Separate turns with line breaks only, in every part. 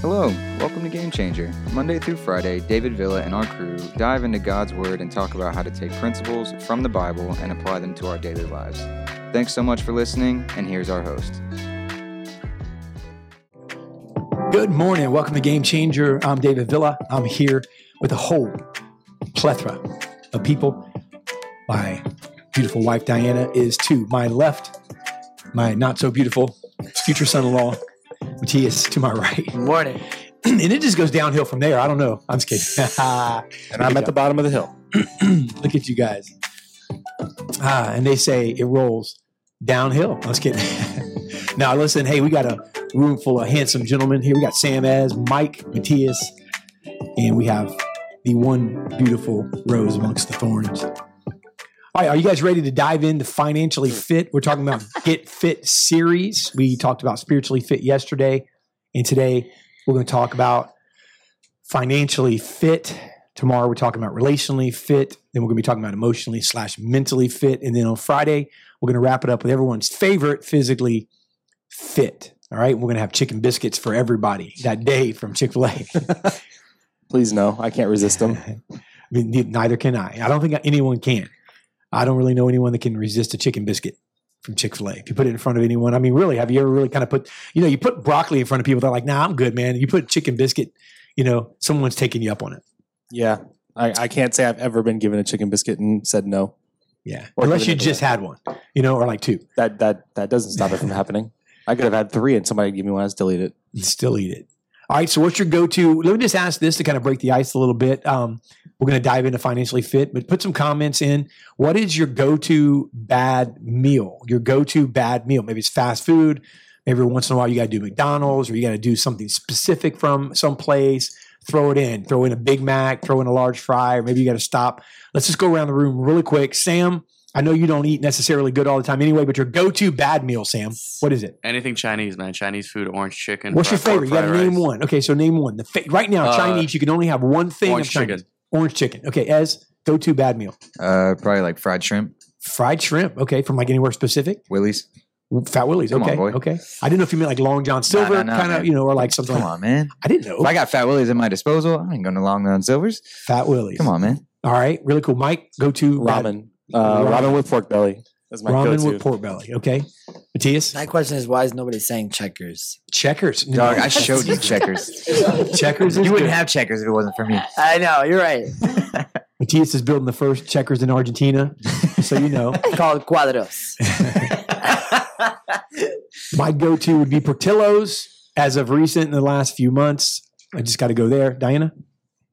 Hello, welcome to Game Changer. Monday through Friday, David Villa and our crew dive into God's Word and talk about how to take principles from the Bible and apply them to our daily lives. Thanks so much for listening, and here's our host.
Good morning. Welcome to Game Changer. I'm David Villa. I'm here with a whole plethora of people. My beautiful wife, Diana, is to my left. My not so beautiful future son in law, Matthias, to my right.
Good Morning.
and it just goes downhill from there. I don't know. I'm just kidding.
And I'm at the bottom of the hill.
Look at you guys. Ah, and they say it rolls downhill. I was kidding. now, listen, hey, we got a room full of handsome gentlemen here. We got Sam as, Mike, Matthias, and we have the one beautiful rose amongst the thorns. All right, are you guys ready to dive into financially fit? We're talking about Get Fit series. We talked about spiritually fit yesterday, and today we're going to talk about financially fit. Tomorrow we're talking about relationally fit. Then we're going to be talking about emotionally slash mentally fit, and then on Friday we're going to wrap it up with everyone's favorite physically fit. All right, we're going to have chicken biscuits for everybody that day from Chick Fil A.
Please no, I can't resist them.
I mean, neither can I. I don't think anyone can. I don't really know anyone that can resist a chicken biscuit from Chick Fil A. If you put it in front of anyone, I mean, really, have you ever really kind of put, you know, you put broccoli in front of people, they're like, "Nah, I'm good, man." You put chicken biscuit, you know, someone's taking you up on it.
Yeah, I, I can't say I've ever been given a chicken biscuit and said no.
Yeah,
Or
unless you just had one, you know, or like two,
That that that doesn't stop it from happening. I could have had three and somebody give me one. I still eat it.
still eat it. All right. So, what's your go-to? Let me just ask this to kind of break the ice a little bit. Um, we're going to dive into financially fit, but put some comments in. What is your go-to bad meal? Your go-to bad meal? Maybe it's fast food. Maybe every once in a while you got to do McDonald's, or you got to do something specific from someplace. Throw it in. Throw in a Big Mac. Throw in a large fry. Or maybe you got to stop. Let's just go around the room really quick. Sam, I know you don't eat necessarily good all the time anyway, but your go-to bad meal, Sam, what is it?
Anything Chinese, man. Chinese food, orange chicken.
What's your favorite? You got to name
rice.
one. Okay, so name one. The fa- right now,
Uh,
Chinese, you can only have one thing
orange
of Chinese.
chicken.
Orange chicken. Okay, as go to bad meal.
Uh, probably like fried shrimp,
Fried shrimp. Okay, from like anywhere specific.
Willie's.
Fat Willie's.
Come on,
Okay,
boy.
okay. I didn't know if you meant like Long John Silver,
no, no,
kind of, you know, or like something.
Come
like-
on, man.
I didn't know.
If I got Fat Willie's at my disposal, I ain't going to long John silvers.
Fat Willie's.
Come on, man.
All right, really cool. Mike, go to bad-
Ramen, uh,
Ramen.
ramen with pork belly. That's my
ramen
go-to.
with pork belly. Okay, Matthias,
My question is, why is nobody saying checkers?
checkers.
Dog, I showed you checkers.
checkers.
You wouldn't
good.
have checkers if it wasn't for me.
I know, you're right.
Matthias is building the first checkers in Argentina, so you know.
Called cuadros.
My go-to would be Portillo's. As of recent, in the last few months, I just got to go there. Diana,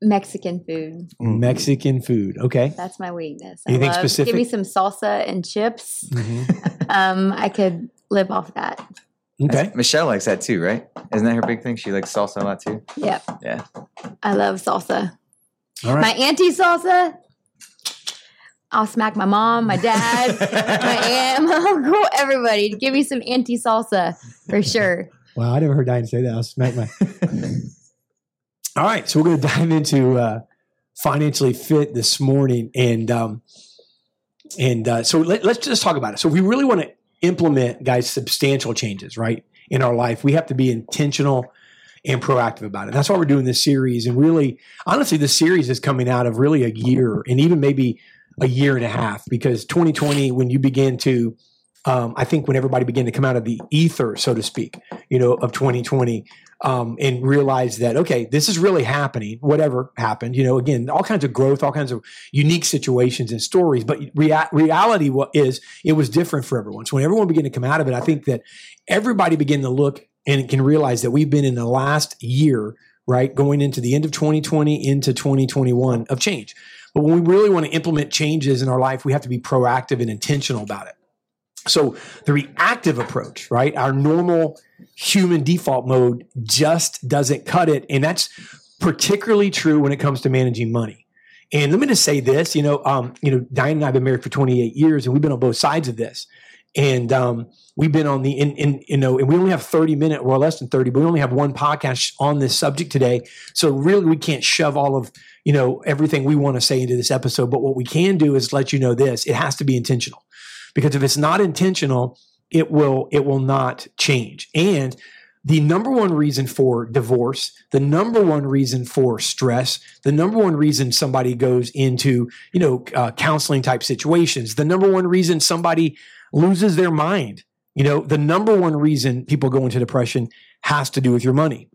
Mexican food.
Mm.
Mexican food. Okay.
That's my weakness.
Anything
I love,
specific?
Give me some salsa and chips.
Mhm.
Um, I could live off that.
Okay.
Michelle likes that too, right? Isn't that her big thing? She likes salsa a lot too.
Yep.
Yeah.
I love salsa.
All right.
My auntie salsa. I'll smack my mom, my dad, my aunt, my uncle, everybody. Give me some auntie salsa for sure.
Wow, I never heard Diane say that. I'll smack my. All right, so we're going to dive into uh, financially fit this morning, and um, and uh, so let, let's just talk about it. So, we really want to implement, guys, substantial changes, right, in our life, we have to be intentional and proactive about it. That's why we're doing this series, and really, honestly, this series is coming out of really a year, and even maybe a year and a half, because 2020, when you begin to um, I think when everybody began to come out of the ether, so to speak, you know, of 2020, um, and realize that okay, this is really happening. Whatever happened, you know, again, all kinds of growth, all kinds of unique situations and stories. But rea- reality is it was different for everyone. So when everyone began to come out of it, I think that everybody began to look and can realize that we've been in the last year, right, going into the end of 2020 into 2021 of change. But when we really want to implement changes in our life, we have to be proactive and intentional about it. So the reactive approach, right? Our normal human default mode just doesn't cut it. And that's particularly true when it comes to managing money. And let me just say this, you know, um, you know, Diane and I have been married for 28 years and we've been on both sides of this. And um, we've been on the, in, in, you know, and we only have 30 minutes, or less than 30, but we only have one podcast on this subject today. So really we can't shove all of, you know, everything we want to say into this episode. But what we can do is let you know this, it has to be intentional because if it's not intentional, it will, it will not change. And the number one reason for divorce, the number one reason for stress, the number one reason somebody goes into, you know, uh, counseling type situations, the number one reason somebody loses their mind, you know, the number one reason people go into depression has to do with your money.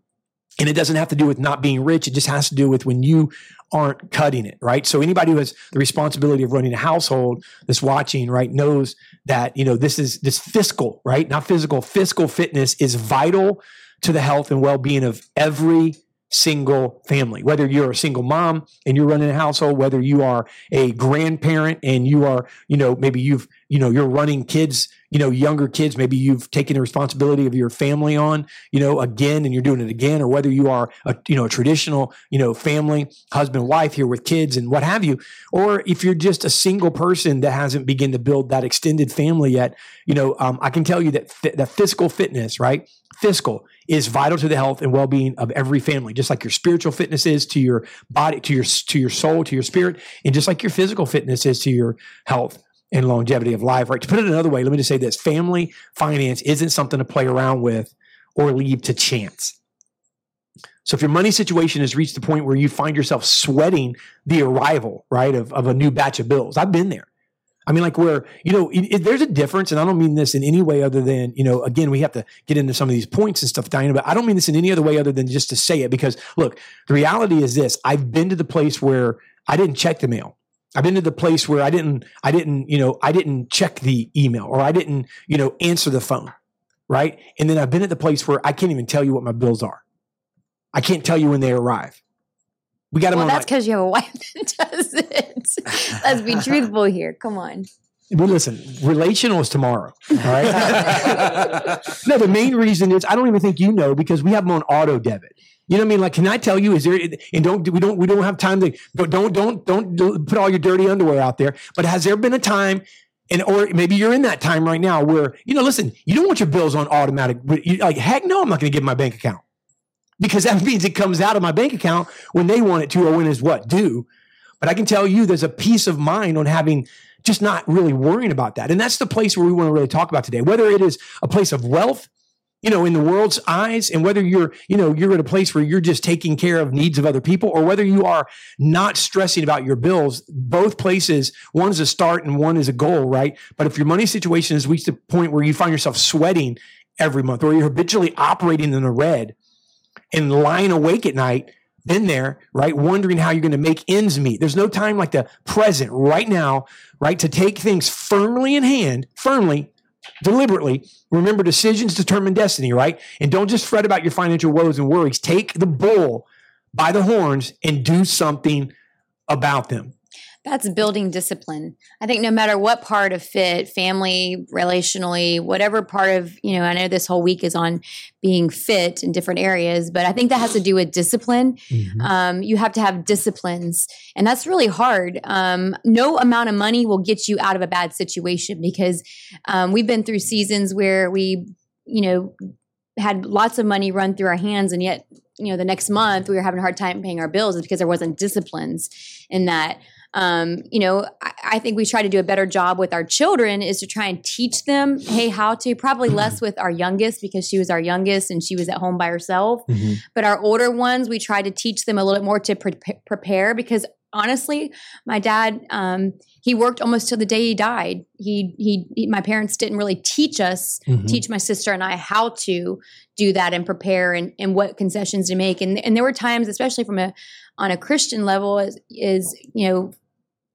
And it doesn't have to do with not being rich. It just has to do with when you aren't cutting it, right? So anybody who has the responsibility of running a household that's watching, right, knows that, you know, this is this fiscal, right? Not physical, fiscal fitness is vital to the health and well-being of every single family. Whether you're a single mom and you're running a household, whether you are a grandparent and you are, you know, maybe you've, you know, you're running kids, you know, younger kids, maybe you've taken the responsibility of your family on, you know, again and you're doing it again, or whether you are a, you know, a traditional, you know, family, husband, wife here with kids and what have you, or if you're just a single person that hasn't begun to build that extended family yet, you know, um, I can tell you that fi- that physical fitness, right? Fiscal is vital to the health and well-being of every family just like your spiritual fitness is to your body to your to your soul to your spirit and just like your physical fitness is to your health and longevity of life right? To put it another way let me just say this. Family finance isn't something to play around with or leave to chance. So if your money situation has reached the point where you find yourself sweating the arrival right of, of a new batch of bills i've been there I mean, like where you know, it, it- there's a difference, and I don't mean this in any way other than you know. Again, we have to get into some of these points and stuff, Diana. But I don't mean this in any other way other than just to say it because look, the reality is this: I've been to the place where I didn't check the mail. I've been to the place where I didn't, I didn't, you know, I didn't check the email or I didn't, you know, answer the phone, right? And then I've been at the place where I can't even tell you what my bills are. I can't tell you when they arrive. We got them
Well,
on.
that's because you have a wife that does it. Let's be truthful here. Come on.
Well, listen, relational is tomorrow. All right. no, the main reason is I don't even think you know because we have them on auto debit. You know what I mean? Like, can I tell you? Is there? And don't we don't we don't have time to. Don't don't don't do- put all your dirty underwear out there. But has there been a time? And or maybe you're in that time right now where you know, listen, you don't want your bills on automatic. Like, heck no, I'm not going to give my bank account because that means it comes out of my bank account when they want it to or when it's what due. But I can tell you, there's a peace of mind on having just not really worrying about that. And that's the place where we want to really talk about today. Whether it is a place of wealth, you know, in the world's eyes, and whether you're, you know, you're at a place where you're just taking care of needs of other people, or whether you are not stressing about your bills, both places, one is a start and one is a goal, right? But if your money situation has reached the point where you find yourself sweating every month, or you're habitually operating in the red and lying awake at night, been there, right? Wondering how you're going to make ends meet. There's no time like the present right now, right? To take things firmly in hand, firmly, deliberately. Remember, decisions determine destiny, right? And don't just fret about your financial woes and worries. Take the bull by the horns and do something about them.
That's building discipline. I think no matter what part of fit, family, relationally, whatever part of, you know, I know this whole week is on being fit in different areas, but I think that has to do with discipline. Um, you have to have disciplines, and that's really hard. Um, no amount of money will get you out of a bad situation because um, we've been through seasons where we, you know, had lots of money run through our hands, and yet, you know, the next month we were having a hard time paying our bills because there wasn't disciplines in that um, you know, I, I think we try to do a better job with our children is to try and teach them, hey, how to. Probably less with our youngest because she was our youngest and she was at home by herself. But our older ones, we try to teach them a little bit more to pre- prepare because honestly, my dad, um, he worked almost till the day he died. He, he, he, my parents didn't really teach us,
Mhm.
teach my sister and I how to do that and prepare and, and what concessions to make. And, and there were times, especially from a, on a Christian level is, is, you know,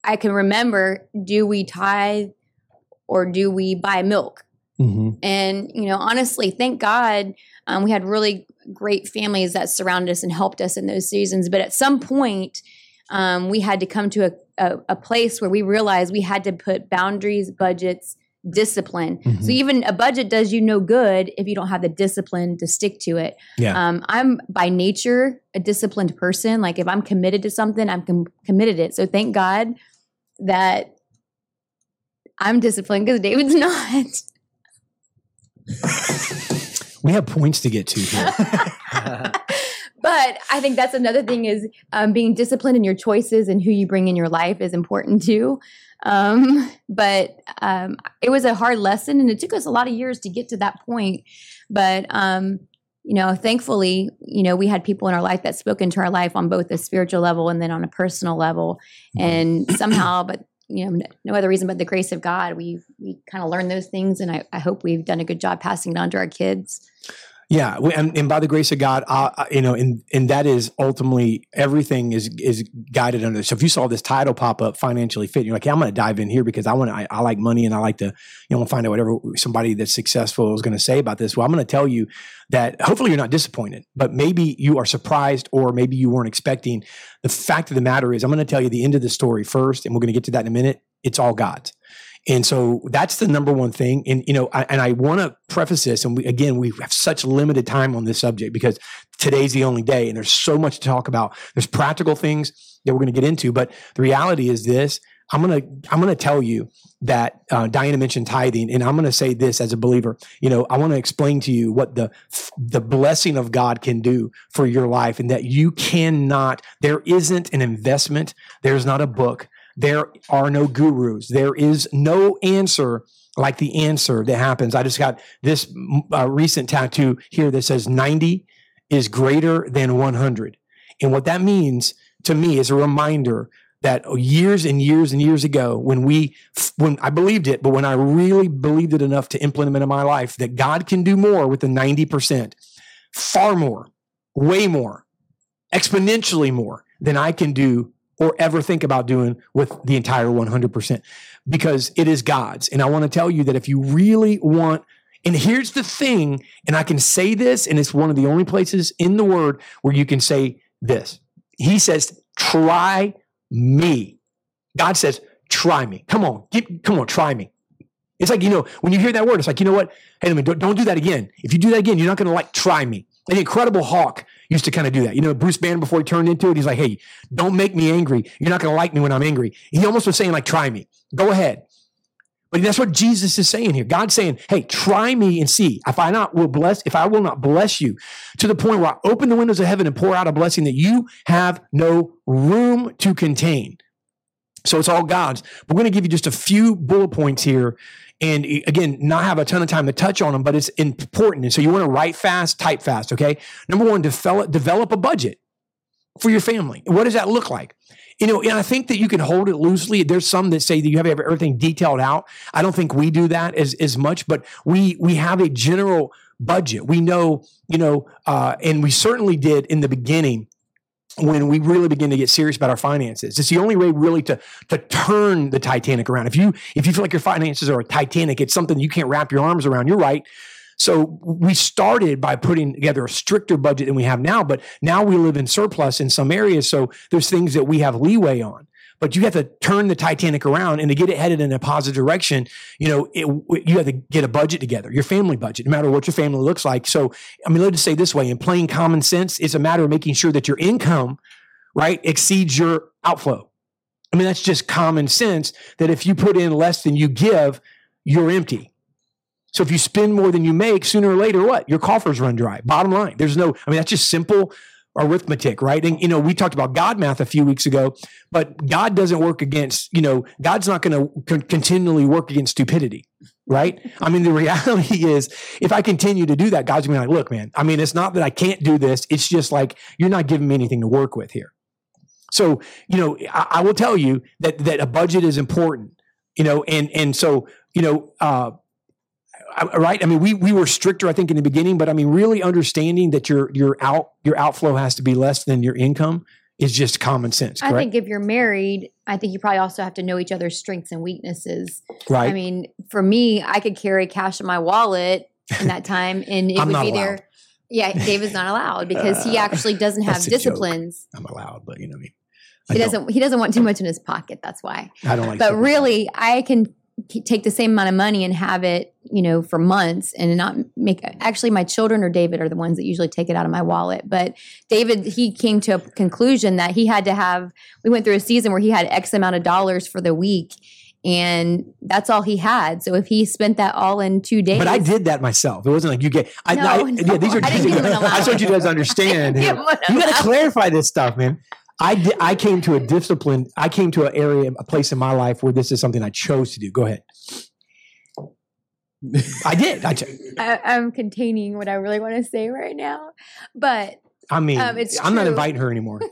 I can remember, do we tithe or do we buy milk?
Mhm.
And, you know, honestly, thank God um, we had really great families that surrounded us and helped us in those seasons. But at some point, um, we had to come to a, a, a place where we realized we had to put boundaries, budgets, discipline. So
Mhm.
even a budget does you no good if you don't have the discipline to stick to it.
Yeah.
Um, I'm by nature a disciplined person. Like if I'm committed to something, I'm com- committed to it. So thank God that I'm disciplined because David's not.
We have points to get to here.
but I think that's another thing is um, being disciplined in your choices and who you bring in your life is important too. Um, but um, it was a hard lesson, and it took us a lot of years to get to that point. But um, you know, thankfully, you know, we had people in our life that spoke into our life on both a spiritual level and then on a personal level. And somehow, but you know, no other reason but the grace of God, we we kind of learned those things, and I, I hope we've done a good job passing it on to our kids.
Yeah, and, and by the grace of God, uh, you know, and and that is ultimately everything is is guided under. So if you saw this title pop up, financially fit, you're like, hey, I'm going to dive in here because I want to. I, I like money and I like to, you know, find out whatever somebody that's successful is going to say about this. Well, I'm going to tell you that hopefully you're not disappointed, but maybe you are surprised or maybe you weren't expecting. The fact of the matter is, I'm going to tell you the end of the story first, and we're going to get to that in a minute. It's all God's. And so that's the number one thing. And, you know, I, and I want to preface this. And we, again, we have such limited time on this subject because today's the only day and there's so much to talk about. There's practical things that we're going to get into. But the reality is this I'm going to, I'm to tell you that uh, Diana mentioned tithing. And I'm going to say this as a believer, you know, I want to explain to you what the, the blessing of God can do for your life and that you cannot, there isn't an investment. There's not a book there are no gurus. There is no answer like the answer that happens. I just got this uh, recent tattoo here that says 90 is greater than 100. And what that means to me is a reminder that years and years and years ago when we when I believed it but when I really believed it enough to implement it in my life that God can do more with the 90% far more way more exponentially more than I can do or ever think about doing with the entire 100% because it is God's. And I want to tell you that if you really want, and here's the thing, and I can say this, and it's one of the only places in the word where you can say this. He says, try me. God says, try me. Come on, get, come on, try me. It's like, you know, when you hear that word, it's like, you know what? Hey, don't, don't do that again. If you do that again, you're not going to like try me. An Incredible Hulk used to kind of do that. You know, Bruce Banner before he turned into it, he's like, "Hey, don't make me angry. You're not going to like me when I'm angry." He almost was saying like, "Try me. Go ahead." But that's what Jesus is saying here. God's saying, "Hey, try me and see if I not will bless. If I will not bless you to the point where I open the windows of heaven and pour out a blessing that you have no room to contain." So it's all God's. We're going to give you just a few bullet points here and again, not have a ton of time to touch on them, but it's important. And so you want to write fast, type fast. Okay. Number one, develop, develop a budget for your family. What does that look like? You know, and I think that you can hold it loosely. There's some that say that you have everything detailed out. I don't think we do that as, as much, but we we have a general budget. We know, you know, uh, and we certainly did in the beginning when we really begin to get serious about our finances. It's the only way really to to turn the Titanic around. If you if you feel like your finances are a Titanic, it's something you can't wrap your arms around. You're right. So we started by putting together a stricter budget than we have now, but now we live in surplus in some areas. So there's things that we have leeway on but you have to turn the Titanic around and to get it headed in a positive direction, you know, it, you have to get a budget together, your family budget, no matter what your family looks like. So, I mean, let's just say this way in plain common sense, it's a matter of making sure that your income, right, exceeds your outflow. I mean, that's just common sense that if you put in less than you give, you're empty. So if you spend more than you make, sooner or later, what? Your coffers run dry. Bottom line, there's no, I mean, that's just simple arithmetic, right? And you know, we talked about God math a few weeks ago, but God doesn't work against, you know, God's not going to con- continually work against stupidity, right? I mean, the reality is, if I continue to do that, God's going to be like, look, man. I mean, it's not that I can't do this; it's just like you're not giving me anything to work with here. So, you know, I, I will tell you that that a budget is important, you know, and and so you know. uh right? I mean, we we were stricter, I think, in the beginning, but I mean, really understanding that your your out your outflow has to be less than your income is just common sense. Correct?
I think if you're married, I think you probably also have to know each other's strengths and weaknesses.
Right.
I mean, for me, I could carry cash in my wallet in that time, and it
I'm
would
not
be
allowed.
there. Yeah, David's not allowed because he uh, actually doesn't have
a joke.
disciplines.
I'm allowed, but you know what I mean. I
He
don't-
doesn't. He doesn't want too much in his pocket. That's why.
I don't like.
But really, I can take the same amount of money and have it, you know, for months and not make. Actually, my children or David are the ones that usually take it out of my wallet. But David, he came to a conclusion that he had to have. We went through a season where he had X amount of dollars for the week. And that's all he had. So if he spent that all in two days,
But I did that myself. It wasn't like you get. I,
No,
I-
no,
yeah, these are.
I didn't give him an
I just want you guys to understand.
didn't
here.
give him an
you got to clarify this stuff, man. I did, I came to a discipline. I came to an area, a place in my life where this is something I chose to do. Go ahead. I did. I, t-
I, I'm containing what I really want to say right now, but
I mean,
Um, it's
I'm not inviting her anymore.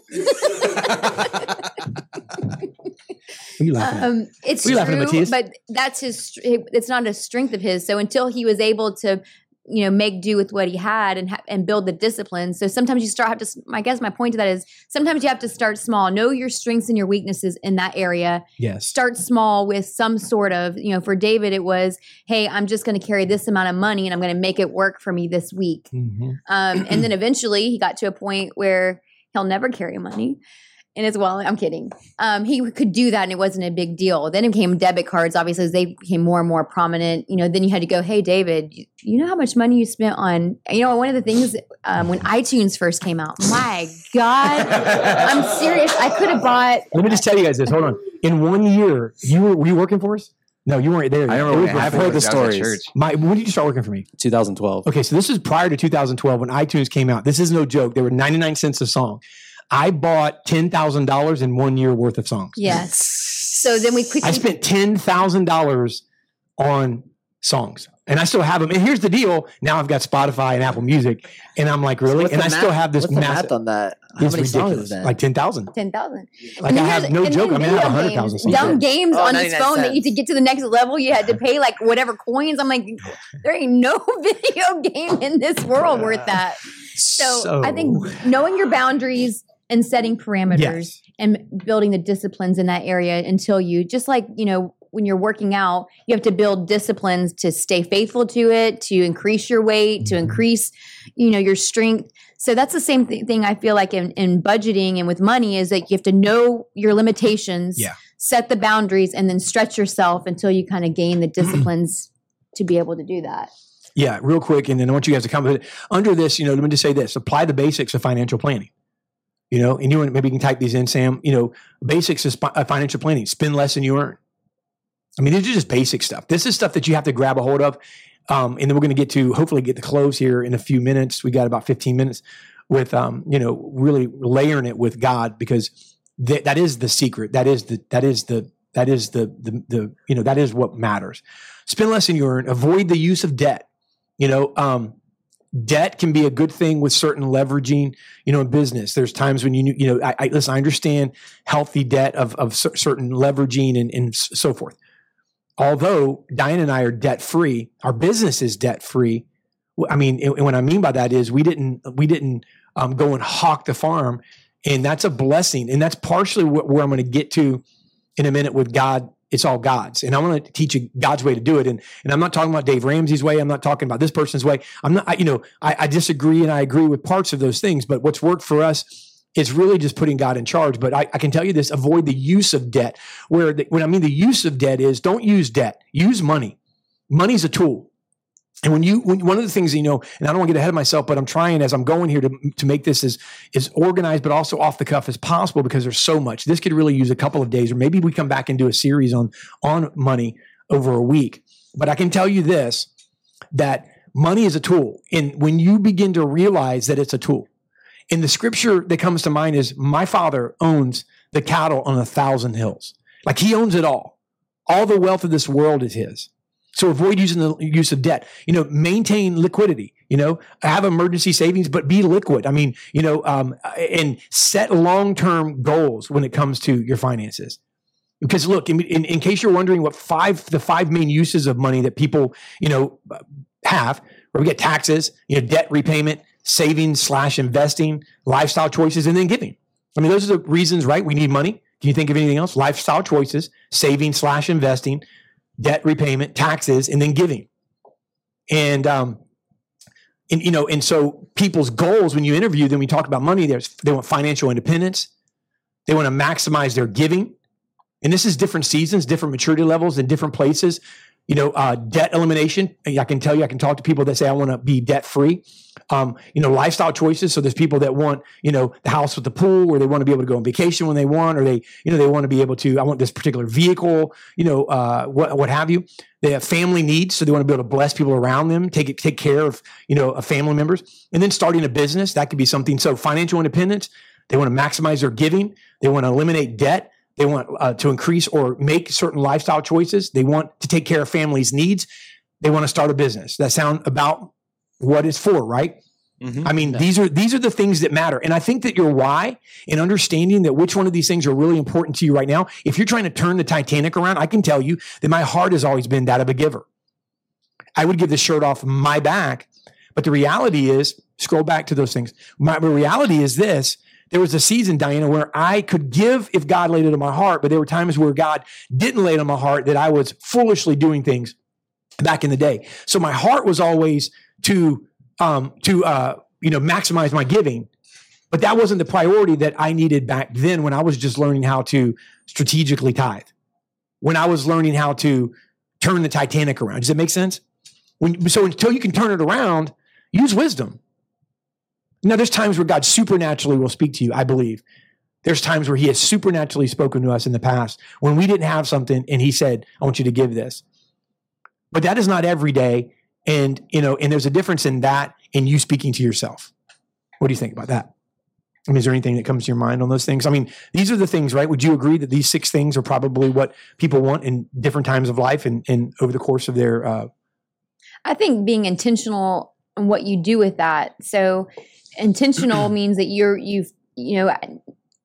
What are you laughing at?
um, it's
you laughing at
true. But that's his. It's not a strength of his. So until he was able to, you know, make do with what he had and ha- and build the discipline. So sometimes you start have to. i guess my point to that is sometimes you have to start small. Know your strengths and your weaknesses in that area.
yes.
Start small with some sort of. You know, for David, it was, hey, I'm just going to carry this amount of money and I'm going to make it work for me this week.
Mhm.
Um, and then eventually he got to a point where he'll never carry money in his wallet. I'm kidding. Um, he could do that and it wasn't a big deal. Then it came debit cards, obviously, as they became more and more prominent. You know, then you had to go, hey, David, you, you know how much money you spent on, you know, one of the things um, when iTunes first came out, my God, I'm serious. I could have bought,
Let me just tell you guys this. Hold on. In one year, you were, were you working for us? No, you weren't there.
I
yet.
remember
It
when
was
it
I've heard the
I
stories.
My, when did you start working for me?
2012.
Okay, so this is prior to 2012 when iTunes came out. This is no joke. They were 99 cents a song. I bought $10,000 in one year worth of songs.
yes. So then we quickly,
I spent $10,000 on songs and I still have them. And here's the deal. Now I've got Spotify and Apple Music and I'm like, really?
What's
and
the
I still have this
what's the
massive.
math on that? How
It's
many songs
ridiculous.
is that?
Like 10,000.
10,000.
Like
And
I have no joke. I mean, I have 100,000 songs.
Dumb oh, games
Oh,
on his
99
phone that you to get to the next level, you had to pay like whatever coins. I'm like, there ain't no video game in this world worth that. So, I think knowing your boundaries and setting parameters
Yes.
and building the disciplines in that area until you just like, you know, when you're working out, you have to build disciplines to stay faithful to it, to increase your weight, to
Mhm.
increase, you know, your strength. So that's the same th- thing I feel like in, in budgeting and with money is that you have to know your limitations,
Yeah.
set the boundaries, and then stretch yourself until you kind of gain the disciplines to be able to do that.
Yeah, real quick, and then I want you guys to comment under this. You know, let me just say this: apply the basics of financial planning. You know, and you maybe you can type these in, Sam. You know, basics of of financial planning: spend less than you earn. I mean, these are just basic stuff. This is stuff that you have to grab a hold of, um, and then we're going to get to hopefully get the close here in a few minutes. We got about fifteen minutes with, um, you know, really layering it with God because th- that is the secret. That is the that is the that is the the the you know that is what matters. Spend less than you earn. Avoid the use of debt. You know, um, debt can be a good thing with certain leveraging. You know, in business, there's times when you you know, I, I listen. I understand healthy debt of of cer- certain leveraging and and so forth. Although Diane and I are debt free, our business is debt free. I mean, and what I mean by that is we didn't we didn't um, go and hawk the farm, and that's a blessing, and that's partially wh- where I'm going to get to in a minute with God. It's all God's, and I want to teach you God's way to do it. And and I'm not talking about Dave Ramsey's way. I'm not talking about this person's way. I'm not. I, you know, I, I disagree and I agree with parts of those things. But what's worked for us is really just putting God in charge. But I, I can tell you this: avoid the use of debt. Where the, when I mean the use of debt is, don't use debt. Use money. Money's a tool. And when you, when, one of the things you know, and I don't want to get ahead of myself, but I'm trying as I'm going here to to make this as as organized, but also off the cuff as possible because there's so much. This could really use a couple of days, or maybe we come back and do a series on on money over a week. But I can tell you this: that money is a tool, and when you begin to realize that it's a tool, and the scripture that comes to mind is, "My Father owns the cattle on a thousand hills." Like He owns it all. All the wealth of this world is His. So avoid using the use of debt. You know, maintain liquidity. You know, have emergency savings, but be liquid. I mean, you know, um, and set long term goals when it comes to your finances. Because look, in, in, in case you're wondering what five the five main uses of money that people you know have, where we get taxes, you know, debt repayment, savings slash investing, lifestyle choices, and then giving. I mean, those are the reasons, right? We need money. Can you think of anything else? Lifestyle choices, saving slash investing, debt repayment, taxes, and then giving. And um, and you know, and so people's goals when you interview them, we talk about money. There's they want financial independence. They want to maximize their giving, and this is different seasons, different maturity levels, and different places. You know, uh, debt elimination. I can tell you, I can talk to people that say I want to be debt free. Um, you know, lifestyle choices. So there's people that want, you know, the house with the pool, or they want to be able to go on vacation when they want, or they, you know, they want to be able to. I want this particular vehicle. You know, uh, what what have you. They have family needs, so they want to be able to bless people around them, take take care of, you know, family members, and then starting a business that could be something. So financial independence. They want to maximize their giving. They want to eliminate debt. They want uh, to increase or make certain lifestyle choices. They want to take care of families' needs. they want to start a business. That sound about what it's for, right?
Mhm.
I mean, these are these are the things that matter. And I think that your why and understanding that which one of these things are really important to you right now, if you're trying to turn the Titanic around, I can tell you that my heart has always been that of a giver. I would give the shirt off my back, but the reality is, scroll back to those things. My reality is this. There was a season, Diana, where I could give if God laid it on my heart, but there were times where God didn't lay it on my heart that I was foolishly doing things back in the day. So my heart was always to um, to uh, you know maximize my giving, but that wasn't the priority that I needed back then when I was just learning how to strategically tithe. When I was learning how to turn the Titanic around. Does that make sense? When, so until you can turn it around, use wisdom. Now, there's times where God supernaturally will speak to you, I believe. There's times where He has supernaturally spoken to us in the past when we didn't have something and He said, I want you to give this. But that is not every day. And, you know, and there's a difference in that and you speaking to yourself. What do you think about that? I mean, is there anything that comes to your mind on those things? I mean, these are the things, right? Would you agree that these six things are probably what people want in different times of life and, and over the course of their uh,
I think being intentional in what you do with that. So intentional means that you're you've you know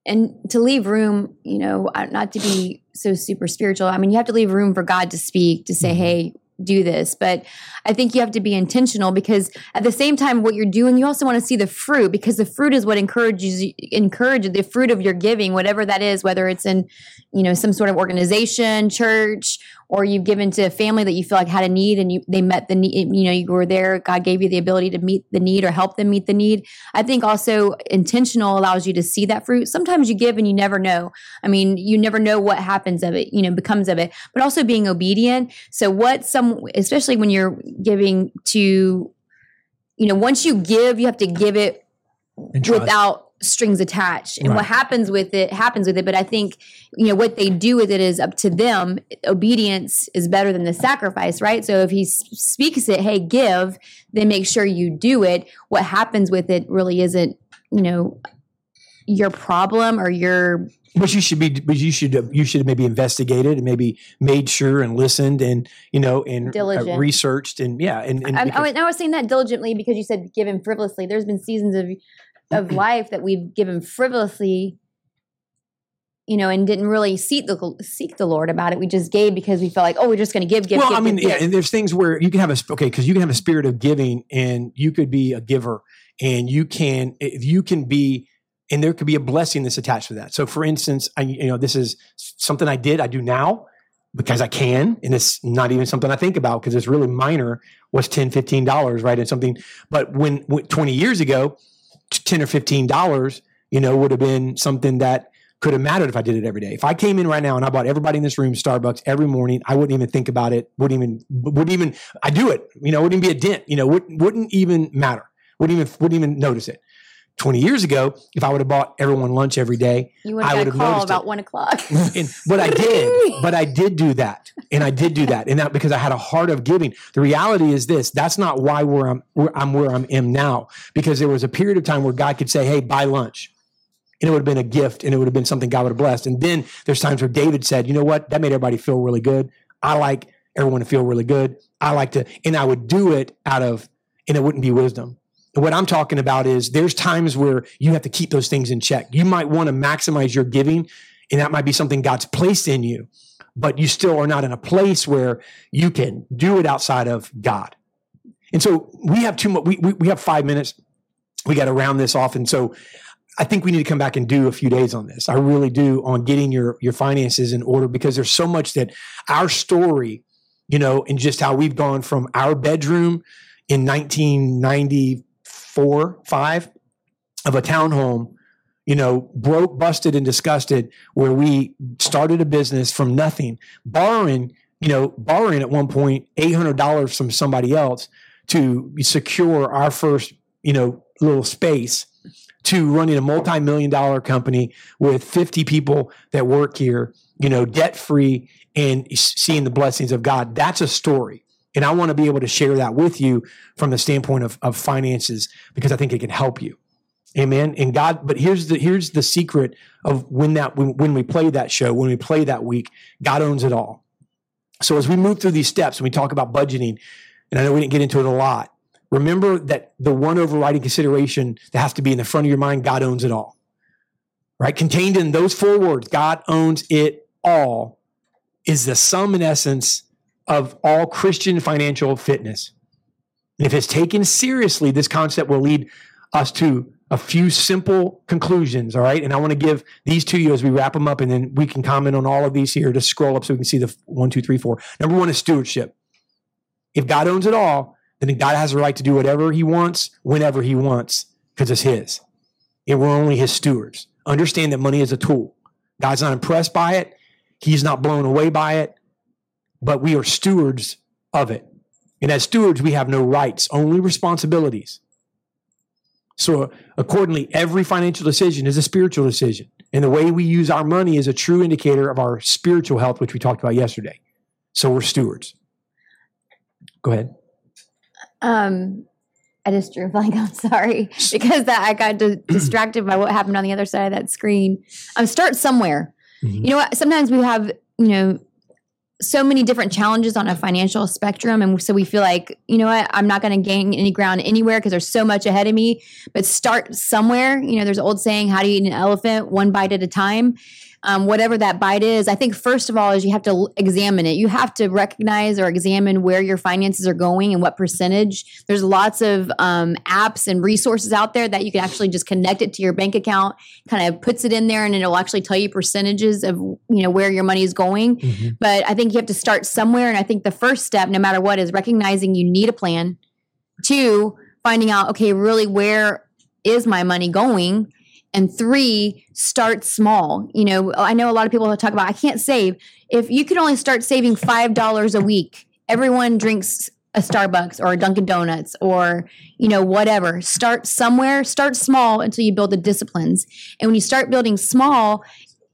and to leave room, you know, not to be so super spiritual. I mean, you have to leave room for God to speak to say,
Mhm.
"Hey, do this." But I think you have to be intentional because at the same time what you're doing, you also want to see the fruit because the fruit is what encourages you encourage the fruit of your giving, whatever that is, whether it's in, you know, some sort of organization, church, or you've given to a family that you feel like had a need and you they met the need you know you were there god gave you the ability to meet the need or help them meet the need. I think also intentional allows you to see that fruit. Sometimes you give and you never know. I mean you never know what happens of it you know becomes of it but also being obedient. So what some especially when you're giving to you know once you give you have to give it without strings attached. And what happens with it happens with it. But i think you know what they do with it is up to them. Obedience is better than the sacrifice right? So if he s- speaks it hey give then make sure you do it. What happens with it really isn't you know your problem or your
But you should be, but you should, you should maybe investigated and maybe made sure and listened and you know and uh, researched and yeah and, and
I, I, was, I was saying that diligently because you said given frivolously. There's been seasons of of life that we've given frivolously you know and didn't really seek the seek the lord about it we just gave because we felt like oh we're just going to give give
well,
give,
I mean,
give,
yeah,
give.
and there's things where you can have a okay because you can have a spirit of giving, and you could be a giver, and you can if you can be, and there could be a blessing that's attached to that. So, for instance, I you know this is something I did, I do now because I can, and it's not even something I think about because it's really minor. Was 10 15 dollars, right? And something, but when, when 20 years ago, 10 or 15 dollars, you know, would have been something that could have mattered if I did it every day. If I came in right now and I bought everybody in this room Starbucks every morning, I wouldn't even think about it. Wouldn't even wouldn't even I do it. You know, wouldn't even be a dent. You know, wouldn't wouldn't even matter. Wouldn't even wouldn't even notice it. Twenty years ago, if I would have bought everyone lunch every day,
you would
I
have got a
would've
call about
it.
one o'clock
and but I did, but I did do that, and I did do that, and that because I had a heart of giving. The reality is this: that's not why where I'm where I'm where I'm am now, because there was a period of time where God could say, "Hey, buy lunch," and it would have been a gift, and it would have been something God would have blessed. And then there's times where David said, "You know what? That made everybody feel really good. I like everyone to feel really good. I like to," and I would do it out of, and it wouldn't be wisdom. What I'm talking about is there's times where you have to keep those things in check. You might want to maximize your giving, and that might be something God's placed in you, but you still are not in a place where you can do it outside of God. And so we have too much. We, we, we have five minutes. We got to round this off, and so I think we need to come back and do a few days on this. I really do on getting your your finances in order because there's so much that our story, you know, and just how we've gone from our bedroom in 1994, five of a townhome, you know, broke, busted, and disgusted, where we started a business from nothing, borrowing, you know, borrowing at one point eight hundred dollars from somebody else to secure our first, you know, little space to running a multi-million dollar company with 50 people that work here, you know, debt free and seeing the blessings of God. That's a story. And I want to be able to share that with you from the standpoint of, of finances because I think it can help you. Amen. And God, but here's the here's the secret of when that when, when we play that show, when we play that week, God owns it all. So as we move through these steps and we talk about budgeting, and I know we didn't get into it a lot. Remember that the one overriding consideration that has to be in the front of your mind God owns it all. Right? Contained in those four words, God owns it all, is the sum and essence of all Christian financial fitness. And if it's taken seriously, this concept will lead us to a few simple conclusions. All right. And I want to give these to you as we wrap them up, and then we can comment on all of these here. Just scroll up so we can see the one, two, three, four. Number one is stewardship. If God owns it all, then God has the right to do whatever he wants, whenever he wants, because it's his. And we're only his stewards. Understand that money is a tool. God's not impressed by it, he's not blown away by it, but we are stewards of it. And as stewards, we have no rights, only responsibilities. So, accordingly, every financial decision is a spiritual decision. And the way we use our money is a true indicator of our spiritual health, which we talked about yesterday. So, we're stewards. Go ahead.
Um, I just drew a blank. I'm sorry because that I got di- distracted by what happened on the other side of that screen. Um, start somewhere.
Mhm.
You know what? Sometimes we have you know so many different challenges on a financial spectrum, and so we feel like you know what? I'm not going to gain any ground anywhere because there's so much ahead of me. But start somewhere. You know, there's an old saying: "How do you eat an elephant? One bite at a time." Um, whatever that bite is, I think first of all is you have to examine it. You have to recognize or examine where your finances are going and what percentage. There's lots of um, apps and resources out there that you can actually just connect it to your bank account, kind of puts it in there, and it'll actually tell you percentages of you know where your money is going.
Mhm.
But I think you have to start somewhere, and I think the first step, no matter what, is recognizing you need a plan. Two, finding out okay, really where is my money going? And three, start small. You know, I know a lot of people talk about I can't save. If you could only start saving five dollars a week, everyone drinks a Starbucks or a Dunkin' Donuts or you know whatever. Start somewhere. Start small until you build the disciplines. And when you start building small,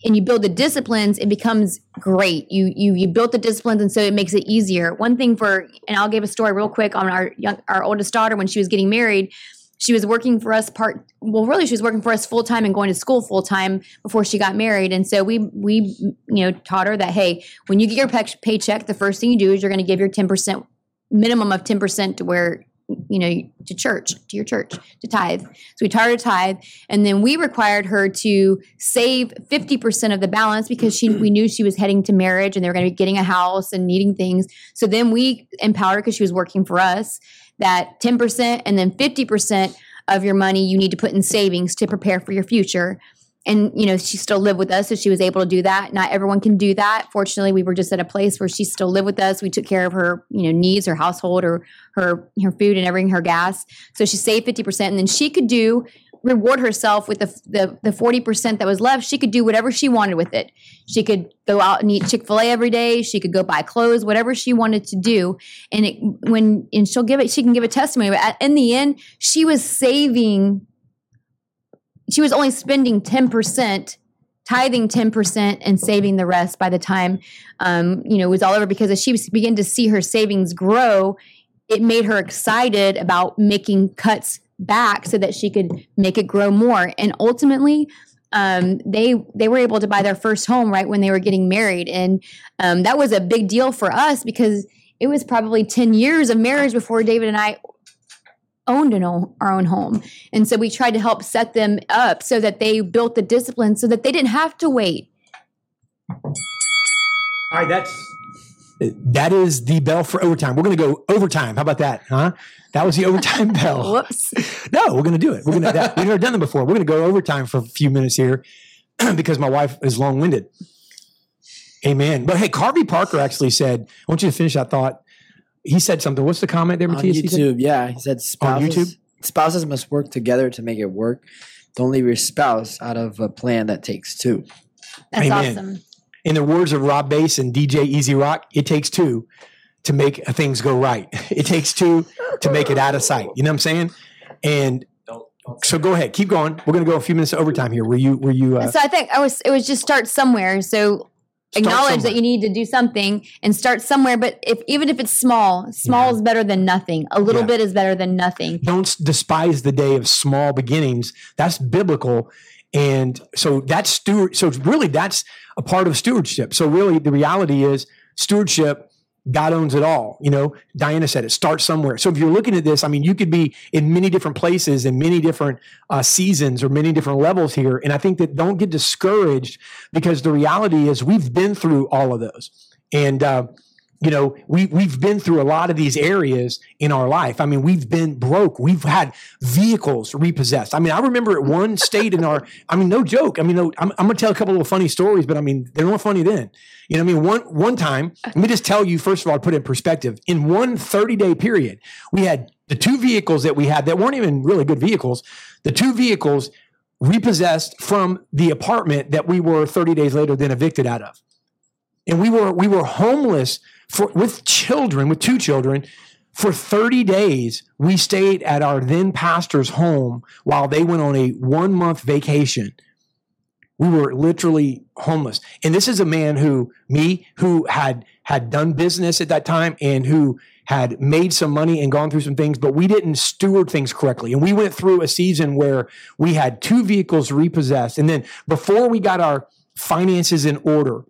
and you build the disciplines, it becomes great. You you you built the disciplines, and so it makes it easier. One thing for, and I'll give a story real quick on our young, our oldest daughter when she was getting married. She was working for us part. Well, really, she was working for us full time and going to school full time before she got married. And so we we you know taught her that hey, when you get your pay- paycheck, the first thing you do is you're going to give your ten percent minimum of ten percent to where you know to church to your church to tithe. So we taught her to tithe, and then we required her to save 50% of the balance because she we knew she was heading to marriage and they were going to be getting a house and needing things. So then we empowered her because she was working for us that 10% and then 50% of your money you need to put in savings to prepare for your future. And you know, she still lived with us, so she was able to do that. Not everyone can do that. Fortunately, we were just at a place where she still lived with us. We took care of her, you know, needs, her household, or her her food and everything, her gas. So she saved fifty percent, and then she could do reward herself with the the the forty percent that was left. She could do whatever she wanted with it. She could go out and eat Chick fil A every day. She could go buy clothes, whatever she wanted to do. And it, when and she'll give it, she can give a testimony. But in the end, she was saving. She was only spending ten percent tithing 10% and saving the rest by the time um, you know it was all over because as she began to see her savings grow it made her excited about making cuts back so that she could make it grow more and ultimately um, they they were able to buy their first home right when they were getting married and um, that was a big deal for us because it was probably 10 years of marriage before david and i owned an own, our own home and so we tried to help set them up so that they built the discipline so that they didn't have to wait
All right, that's that is the bell for overtime. We're going to go overtime. How about that? Huh? That was the overtime bell.
whoops
No, we're going to do it. We're going to. That, we've never done them before. We're going to go overtime for a few minutes here because my wife is long winded. Amen. But hey, Carvey Parker actually said, "I want you to finish that thought." He said something. What's the comment there,
on
Matthias? He
YouTube. Yeah, he said spouses,
YouTube?
spouses must work together to make it work. Don't leave your spouse out of a plan that takes two.
that's
Amen.
awesome
In the words of Rob Base and DJ E-Z Rock, it takes two to make things go right. It takes two to make it out of sight. You know what I'm saying? And so go ahead, keep going. We're going to go a few minutes overtime here. Were you? Were you? Uh,
so I think I was it was just start somewhere. So acknowledge
somewhere.
that you need to do something and start somewhere. But if even if it's small, small
Yeah.
is better than nothing. A little
Yeah.
bit is better than nothing.
don't despise the day of small beginnings. That's biblical. And so that's steward. So really, that's a part of stewardship. So really, the reality is stewardship God owns it all. You know, Diana said it. starts somewhere. So if you're looking at this, I mean, you could be in many different places in many different uh, seasons or many different levels here. And I think that don't get discouraged because the reality is we've been through all of those. And uh, you know, we we've been through a lot of these areas in our life. I mean, we've been broke. We've had vehicles repossessed. I mean, I remember at one state in our. I mean, no joke. I mean, no, I'm, I'm going to tell a couple of funny stories, but I mean, they're not funny then. You know, I mean, one one time. Let me just tell you first of all, put it in perspective. In one 30 day period, we had the two vehicles that we had that weren't even really good vehicles. The two vehicles repossessed from the apartment that we were 30 days later then evicted out of and we were we were homeless for with children with two children for 30 days we stayed at our then pastor's home while they went on a one month vacation. We were literally homeless. And this is a man who me who had had done business at that time and who had made some money and gone through some things but we didn't steward things correctly. And we went through a season where we had two vehicles repossessed. And then before we got our finances in order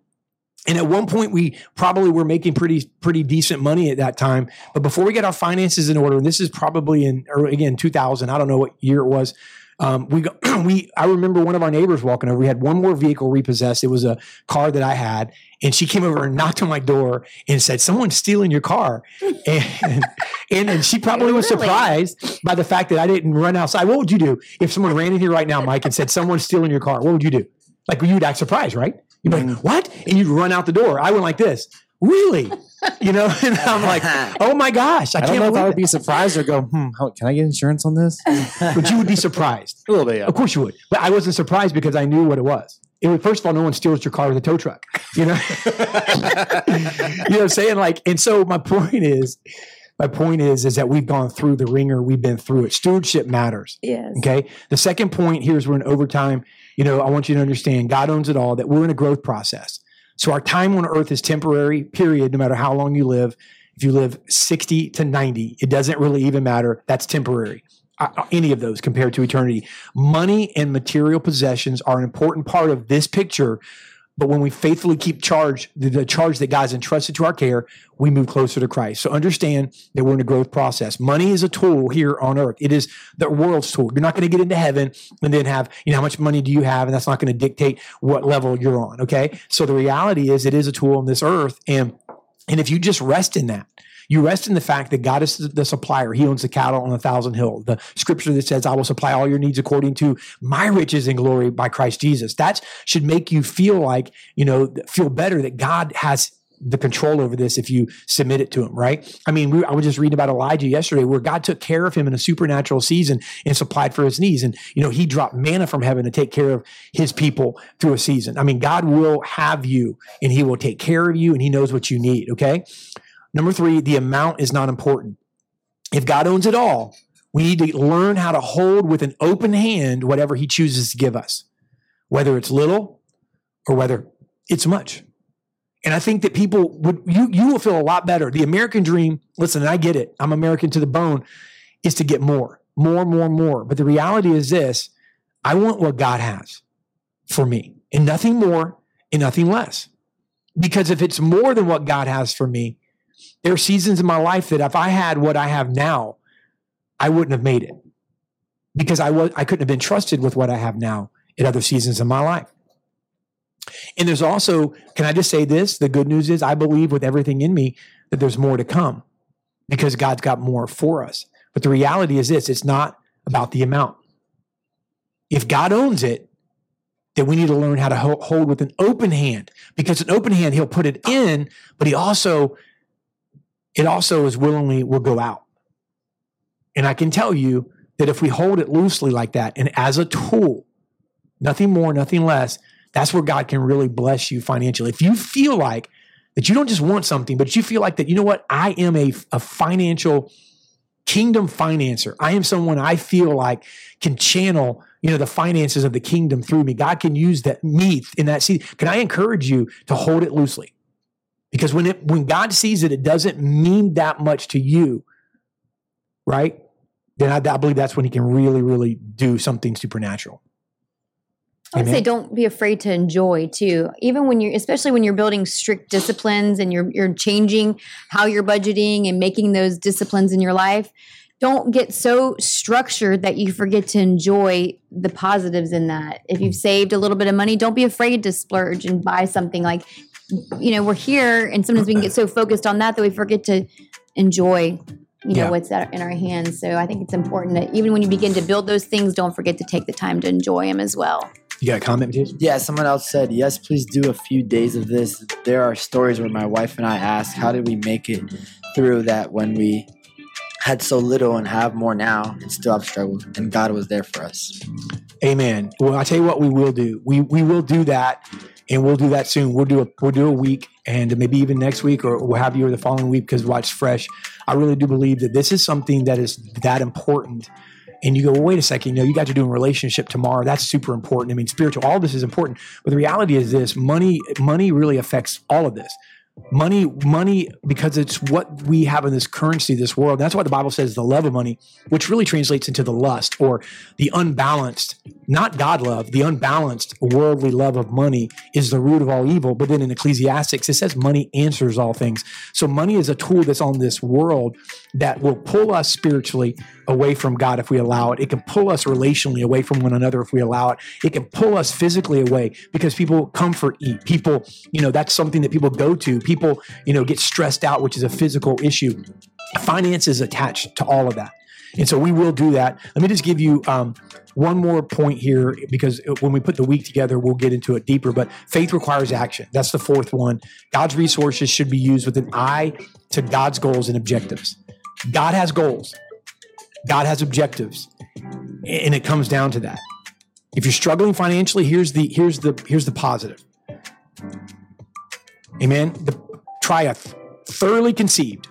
and at one point, we probably were making pretty pretty decent money at that time. But before we get our finances in order, and this is probably in or again 2000, I don't know what year it was. Um, we go, we I remember one of our neighbors walking over. We had one more vehicle repossessed. It was a car that I had, and she came over and knocked on my door and said, "Someone's stealing your car." And and, and she probably was
Really?
surprised by the fact that I didn't run outside. What would you do if someone ran in here right now, Mike, and said, "Someone's stealing your car"? What would you do? Like you would act surprised, right? You'd be like, "What?" And you'd run out the door. I went like this. Really? You know? And I'm like, "Oh my gosh, I,
I don't
can't
know if I
believe
would be surprised or go, hmm, how, can I get insurance on this?
But you would be surprised.
A little bit, yeah.
Of course you would. But I wasn't surprised because I knew what it was. It was first of all, no one steals your car with a tow truck. You know? you know what I'm saying? Like, and so my point is, my point is, is that we've gone through the ringer, we've been through it. Stewardship matters.
Yes.
Okay. The second point here is we're in overtime. You know, I want you to understand God owns it all, that we're in a growth process. So our time on earth is temporary, period, no matter how long you live. If you live 60 to 90, it doesn't really even matter. That's temporary. Any of those compared to eternity. Money and material possessions are an important part of this picture. But when we faithfully keep charge, the, the charge that God's entrusted to our care, we move closer to Christ. So understand that we're in a growth process. Money is a tool here on earth. It is the world's tool. You're not going to get into heaven and then have, you know, how much money do you have? And that's not going to dictate what level you're on. Okay. So the reality is it is a tool on this earth. And, and if you just rest in that, you rest in the fact that God is the supplier. He owns the cattle on a thousand hills. The scripture that says, I will supply all your needs according to my riches and glory by Christ Jesus. That should make you feel like, you know, feel better that God has the control over this if you submit it to him, right? I mean, we, I was just reading about Elijah yesterday where God took care of him in a supernatural season and supplied for his needs. And, you know, he dropped manna from heaven to take care of his people through a season. I mean, God will have you and he will take care of you and he knows what you need, okay? Number three, the amount is not important. If God owns it all, we need to learn how to hold with an open hand whatever he chooses to give us, whether it's little or whether it's much. And I think that people would you you will feel a lot better. The American dream, listen, I get it. I'm American to the bone, is to get more, more, more, more. But the reality is this: I want what God has for me, and nothing more and nothing less. Because if it's more than what God has for me, there are seasons in my life that if I had what I have now, I wouldn't have made it because I was I couldn't have been trusted with what I have now at other seasons in my life. And there's also, can I just say this? The good news is I believe with everything in me that there's more to come because God's got more for us. But the reality is this, it's not about the amount. If God owns it, then we need to learn how to hold with an open hand because an open hand he'll put it in, but he also it also is willingly will go out. And I can tell you that if we hold it loosely like that and as a tool, nothing more, nothing less, that's where God can really bless you financially. If you feel like that you don't just want something, but you feel like that, you know what? I am a, a financial kingdom financer. I am someone I feel like can channel, you know, the finances of the kingdom through me. God can use that me in that seed. Can I encourage you to hold it loosely? Because when it when God sees it, it doesn't mean that much to you, right? Then I, I believe that's when He can really, really do something supernatural.
I would
Amen.
say don't be afraid to enjoy too. Even when you're, especially when you're building strict disciplines and you're you're changing how you're budgeting and making those disciplines in your life. Don't get so structured that you forget to enjoy the positives in that. If you've saved a little bit of money, don't be afraid to splurge and buy something like, you know, we're here and sometimes we can get so focused on that that we forget to enjoy, you know,
Yeah.
what's in our hands. So I think it's important that even when you begin to build those things, don't forget to take the time to enjoy them as well.
You got a comment, Matthias?
Yeah, someone else said, yes, please do a few days of this. There are stories where my wife and I ask, how did we make it through that when we had so little and have more now and still have struggled? And God was there for us.
Amen. Well, I tell you what, we will do. We we will do that, and we'll do that soon. We'll do a we'll do a week, and maybe even next week, or we'll have you or the following week because Watch Fresh. I really do believe that this is something that is that important. And you go, well, wait a second. You know, you guys are doing a relationship tomorrow. That's super important. I mean, spiritual. All this is important, but the reality is this: money money really affects all of this money money because it's what we have in this currency this world that's why the bible says the love of money which really translates into the lust or the unbalanced not god love the unbalanced worldly love of money is the root of all evil. But then in Ecclesiastes it says money answers all things. So money is a tool that's on this world that will pull us spiritually away from god if we allow it. It can pull us relationally away from one another if we allow it. It can pull us physically away because people comfort eat. People you know that's something that people go to. People you know get stressed out which is a physical issue. Finance is attached to all of that and so we will do that. Let me just give you um, one more point here because when we put the week together we'll get into it deeper but faith requires action. That's the fourth one. God's resources should be used with an eye to god's goals and objectives. God has goals. God has objectives. And it comes down to that. If you're struggling financially here's the here's the here's the positive. Amen? The, try a th- thoroughly conceived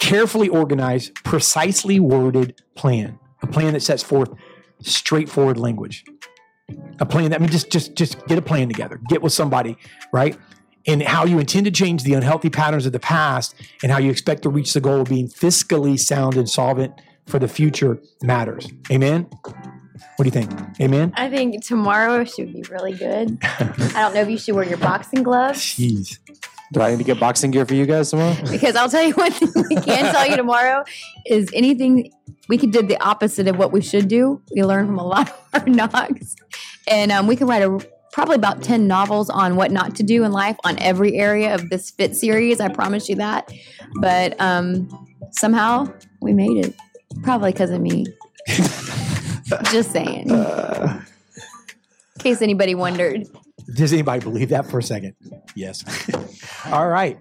carefully organized precisely worded plan. A plan that sets forth straightforward language. A plan that i mean just just just get a plan together. Get with somebody right? And how you intend to change the unhealthy patterns of the past and how you expect to reach the goal of being fiscally sound and solvent for the future matters. Amen? What do you think? Amen?
I think tomorrow should be really good. I don't know if you should wear your boxing gloves.
Jeez
Do I need to get boxing gear for you guys tomorrow?
because I'll tell you one thing we can tell you tomorrow is anything we could do the opposite of what we should do. We learn from a lot of our knocks, and um, we can write a probably about 10 novels on what not to do in life on every area of this fit series i promise you that. But um, somehow we made it. Probably because of me. Just saying. In case anybody wondered
Does anybody believe that for a second? Yes. All right.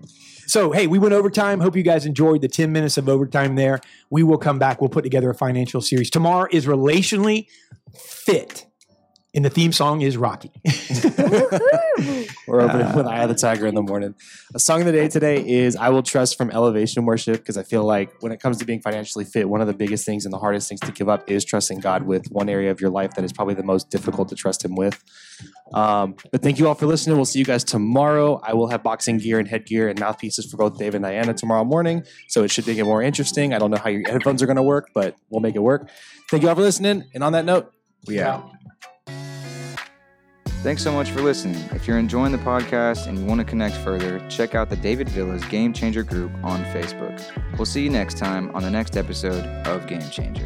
So, hey, we went overtime. Hope you guys enjoyed the 10 minutes of overtime there. We will come back. We'll put together a financial series. Tomorrow is relationally fit. And the theme song is Rocky.
We're opening with Eye of the Tiger in the morning. A song of the day today is I Will Trust from Elevation Worship because I feel like when it comes to being financially fit, one of the biggest things and the hardest things to give up is trusting God with one area of your life that is probably the most difficult to trust Him with. Um, but thank you all for listening. We'll see you guys tomorrow. I will have boxing gear and headgear and mouthpieces for both Dave and Diana tomorrow morning. So it should make it more interesting. I don't know how your headphones are going to work, but we'll make it work. Thank you all for listening. And on that note, we out.
Thanks so much for listening. If you're enjoying the podcast and you want to connect further, check out the David Villas Game Changer group on Facebook. We'll see you next time on the next episode of Game Changer.